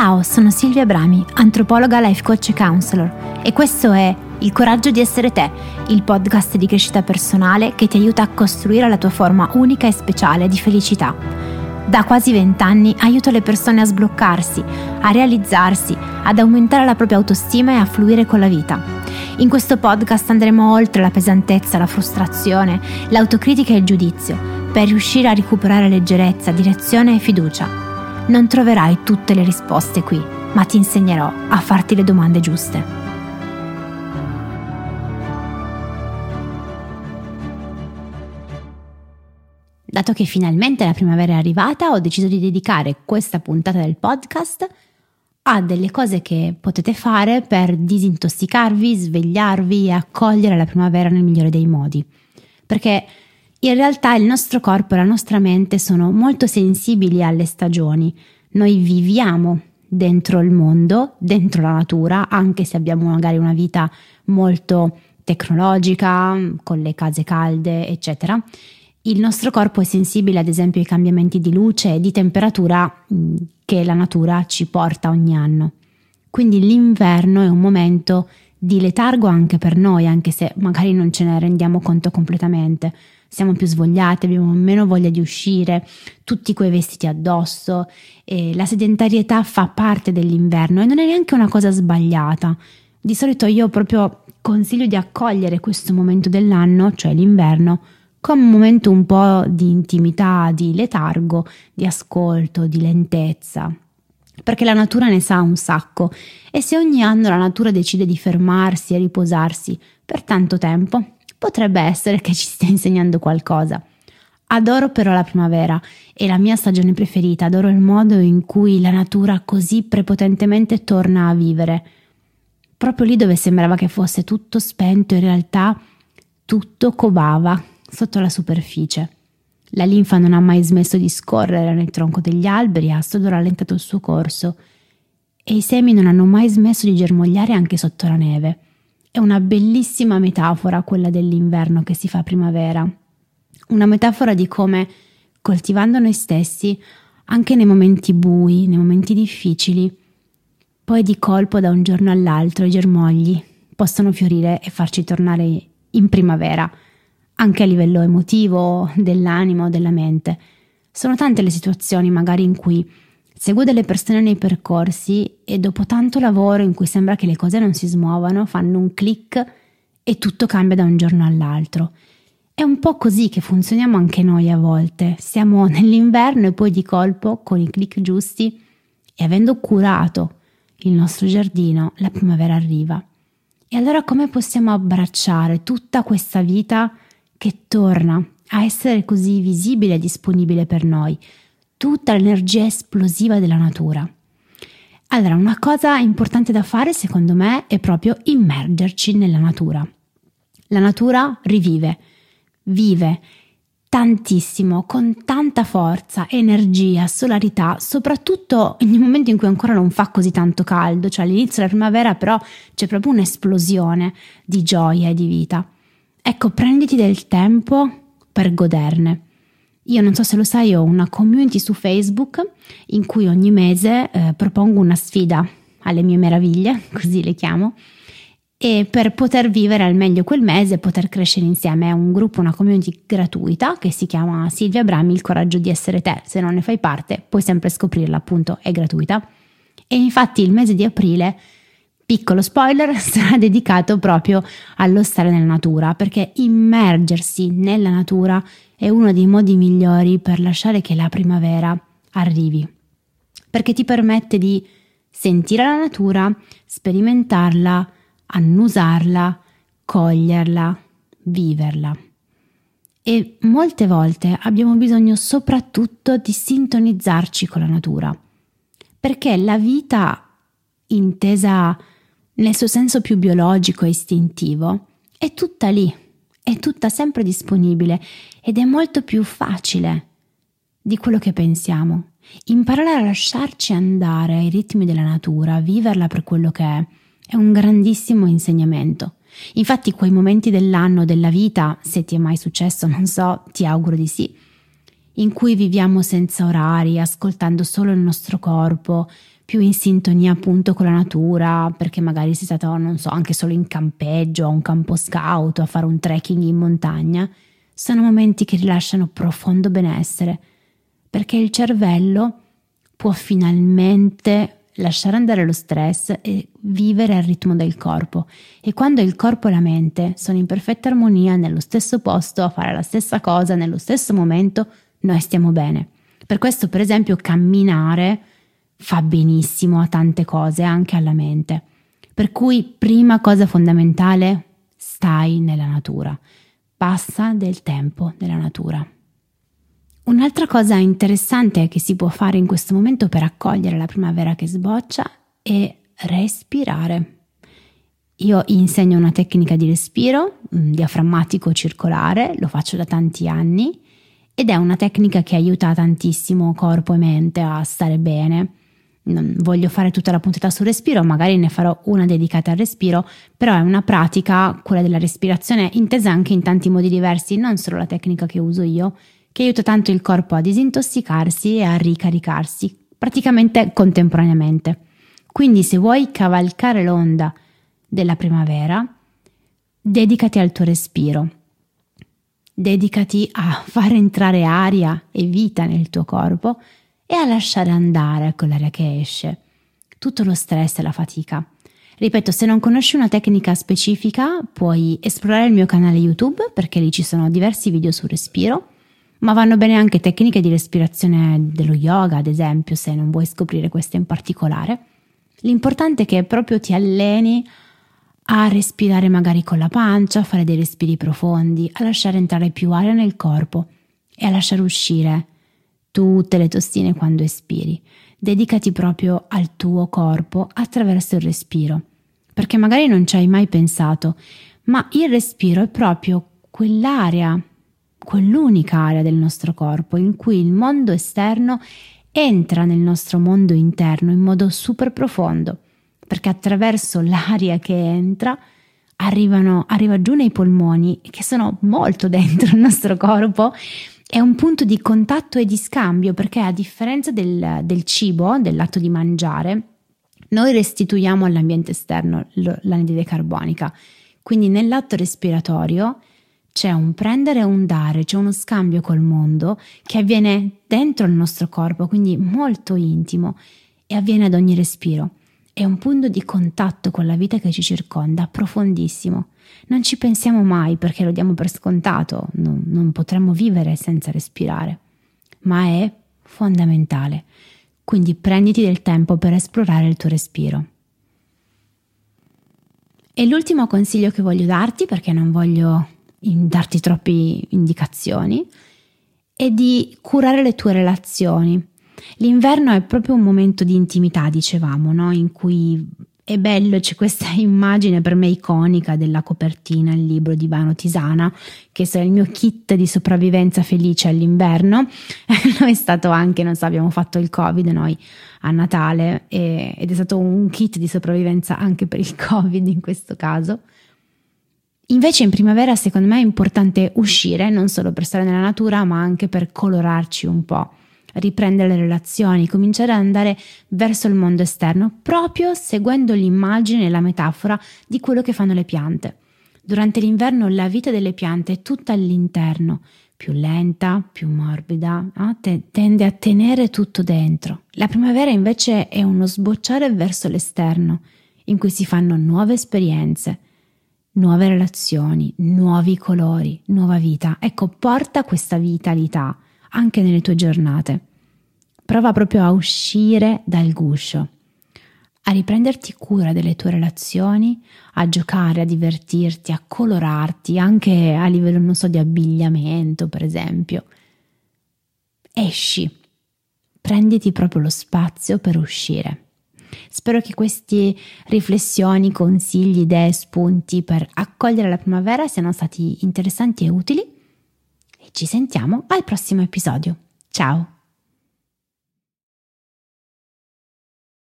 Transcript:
Ciao, sono Silvia Brami, antropologa, life coach e counselor e questo è Il coraggio di essere te, il podcast di crescita personale che ti aiuta a costruire la tua forma unica e speciale di felicità. Da quasi vent'anni aiuto le persone a sbloccarsi, a realizzarsi, ad aumentare la propria autostima e a fluire con la vita. In questo podcast andremo oltre la pesantezza, la frustrazione, l'autocritica e il giudizio, per riuscire a recuperare leggerezza, direzione e fiducia non troverai tutte le risposte qui, ma ti insegnerò a farti le domande giuste. Dato che finalmente la primavera è arrivata, ho deciso di dedicare questa puntata del podcast a delle cose che potete fare per disintossicarvi, svegliarvi e accogliere la primavera nel migliore dei modi. Perché in realtà il nostro corpo e la nostra mente sono molto sensibili alle stagioni. Noi viviamo dentro il mondo, dentro la natura, anche se abbiamo magari una vita molto tecnologica, con le case calde, eccetera. Il nostro corpo è sensibile ad esempio ai cambiamenti di luce e di temperatura mm, che la natura ci porta ogni anno. Quindi l'inverno è un momento di letargo anche per noi, anche se magari non ce ne rendiamo conto completamente siamo più svogliate, abbiamo meno voglia di uscire, tutti quei vestiti addosso, la sedentarietà fa parte dell'inverno e non è neanche una cosa sbagliata. Di solito io proprio consiglio di accogliere questo momento dell'anno, cioè l'inverno, come un momento un po' di intimità, di letargo, di ascolto, di lentezza. Perché la natura ne sa un sacco e se ogni anno la natura decide di fermarsi e riposarsi per tanto tempo, potrebbe essere che ci stia insegnando qualcosa. Adoro però la primavera, è la mia stagione preferita, adoro il modo in cui la natura così prepotentemente torna a vivere. Proprio lì dove sembrava che fosse tutto spento, in realtà tutto covava sotto la superficie. La linfa non ha mai smesso di scorrere nel tronco degli alberi, ha solo rallentato il suo corso e i semi non hanno mai smesso di germogliare anche sotto la neve. È una bellissima metafora quella dell'inverno che si fa primavera. Una metafora di come, coltivando noi stessi, anche nei momenti bui, nei momenti difficili, poi di colpo da un giorno all'altro i germogli possono fiorire e farci tornare in primavera, anche a livello emotivo, dell'animo, della mente. Sono tante le situazioni magari in cui Seguo delle persone nei percorsi e dopo tanto lavoro in cui sembra che le cose non si smuovano, fanno un clic e tutto cambia da un giorno all'altro. È un po' così che funzioniamo anche noi a volte. Siamo nell'inverno e poi di colpo, con i clic giusti e avendo curato il nostro giardino, la primavera arriva. E allora come possiamo abbracciare tutta questa vita che torna a essere così visibile e disponibile per noi? Tutta l'energia esplosiva della natura. Allora, una cosa importante da fare secondo me è proprio immergerci nella natura. La natura rivive, vive tantissimo, con tanta forza, energia, solarità, soprattutto nel momento in cui ancora non fa così tanto caldo, cioè all'inizio della primavera però c'è proprio un'esplosione di gioia e di vita. Ecco, prenditi del tempo per goderne. Io non so se lo sai, ho una community su Facebook in cui ogni mese eh, propongo una sfida alle mie meraviglie, così le chiamo, e per poter vivere al meglio quel mese e poter crescere insieme. È un gruppo, una community gratuita che si chiama Silvia Brami, il coraggio di essere te. Se non ne fai parte, puoi sempre scoprirla, appunto, è gratuita. E infatti il mese di aprile Piccolo spoiler, sarà dedicato proprio allo stare nella natura, perché immergersi nella natura è uno dei modi migliori per lasciare che la primavera arrivi, perché ti permette di sentire la natura, sperimentarla, annusarla, coglierla, viverla. E molte volte abbiamo bisogno soprattutto di sintonizzarci con la natura, perché la vita intesa nel suo senso più biologico e istintivo, è tutta lì, è tutta sempre disponibile ed è molto più facile di quello che pensiamo. Imparare a lasciarci andare ai ritmi della natura, a viverla per quello che è, è un grandissimo insegnamento. Infatti quei momenti dell'anno, della vita, se ti è mai successo, non so, ti auguro di sì, in cui viviamo senza orari, ascoltando solo il nostro corpo, più in sintonia appunto con la natura, perché magari sei stato, non so, anche solo in campeggio, a un campo scout, a fare un trekking in montagna, sono momenti che rilasciano profondo benessere, perché il cervello può finalmente lasciare andare lo stress e vivere al ritmo del corpo. E quando il corpo e la mente sono in perfetta armonia, nello stesso posto, a fare la stessa cosa, nello stesso momento, noi stiamo bene. Per questo, per esempio, camminare fa benissimo a tante cose, anche alla mente. Per cui, prima cosa fondamentale, stai nella natura. Passa del tempo nella natura. Un'altra cosa interessante che si può fare in questo momento per accogliere la primavera che sboccia è respirare. Io insegno una tecnica di respiro, un diaframmatico circolare, lo faccio da tanti anni ed è una tecnica che aiuta tantissimo corpo e mente a stare bene. Non voglio fare tutta la puntata sul respiro, magari ne farò una dedicata al respiro, però è una pratica, quella della respirazione, intesa anche in tanti modi diversi, non solo la tecnica che uso io, che aiuta tanto il corpo a disintossicarsi e a ricaricarsi, praticamente contemporaneamente. Quindi se vuoi cavalcare l'onda della primavera, dedicati al tuo respiro. Dedicati a far entrare aria e vita nel tuo corpo e a lasciare andare quell'aria che esce, tutto lo stress e la fatica. Ripeto, se non conosci una tecnica specifica, puoi esplorare il mio canale YouTube perché lì ci sono diversi video sul respiro ma vanno bene anche tecniche di respirazione dello yoga, ad esempio, se non vuoi scoprire queste in particolare. L'importante è che proprio ti alleni a respirare magari con la pancia, a fare dei respiri profondi, a lasciare entrare più aria nel corpo e a lasciare uscire tutte le tossine quando espiri. Dedicati proprio al tuo corpo attraverso il respiro, perché magari non ci hai mai pensato, ma il respiro è proprio quell'area quell'unica area del nostro corpo in cui il mondo esterno entra nel nostro mondo interno in modo super profondo, perché attraverso l'aria che entra arrivano, arriva giù nei polmoni, che sono molto dentro il nostro corpo, è un punto di contatto e di scambio, perché a differenza del, del cibo, dell'atto di mangiare, noi restituiamo all'ambiente esterno l'anidride carbonica. Quindi nell'atto respiratorio c'è un prendere e un dare, c'è uno scambio col mondo che avviene dentro il nostro corpo, quindi molto intimo e avviene ad ogni respiro. È un punto di contatto con la vita che ci circonda, profondissimo. Non ci pensiamo mai perché lo diamo per scontato, non, non potremmo vivere senza respirare, ma è fondamentale. Quindi prenditi del tempo per esplorare il tuo respiro. E l'ultimo consiglio che voglio darti, perché non voglio darti troppe indicazioni, e di curare le tue relazioni. L'inverno è proprio un momento di intimità, dicevamo, no? in cui è bello, c'è questa immagine per me iconica della copertina, il libro di Vano Tisana, che è il mio kit di sopravvivenza felice all'inverno. è stato anche, non so, abbiamo fatto il Covid noi a Natale e, ed è stato un kit di sopravvivenza anche per il Covid in questo caso. Invece in primavera secondo me è importante uscire, non solo per stare nella natura, ma anche per colorarci un po', riprendere le relazioni, cominciare ad andare verso il mondo esterno, proprio seguendo l'immagine e la metafora di quello che fanno le piante. Durante l'inverno la vita delle piante è tutta all'interno, più lenta, più morbida, no? tende a tenere tutto dentro. La primavera invece è uno sbocciare verso l'esterno, in cui si fanno nuove esperienze, nuove relazioni, nuovi colori, nuova vita. Ecco, porta questa vitalità anche nelle tue giornate. Prova proprio a uscire dal guscio, a riprenderti cura delle tue relazioni, a giocare, a divertirti, a colorarti, anche a livello, non so, di abbigliamento, per esempio. Esci, prenditi proprio lo spazio per uscire. Spero che queste riflessioni, consigli, idee, spunti per accogliere la primavera siano stati interessanti e utili ci sentiamo al prossimo episodio. Ciao!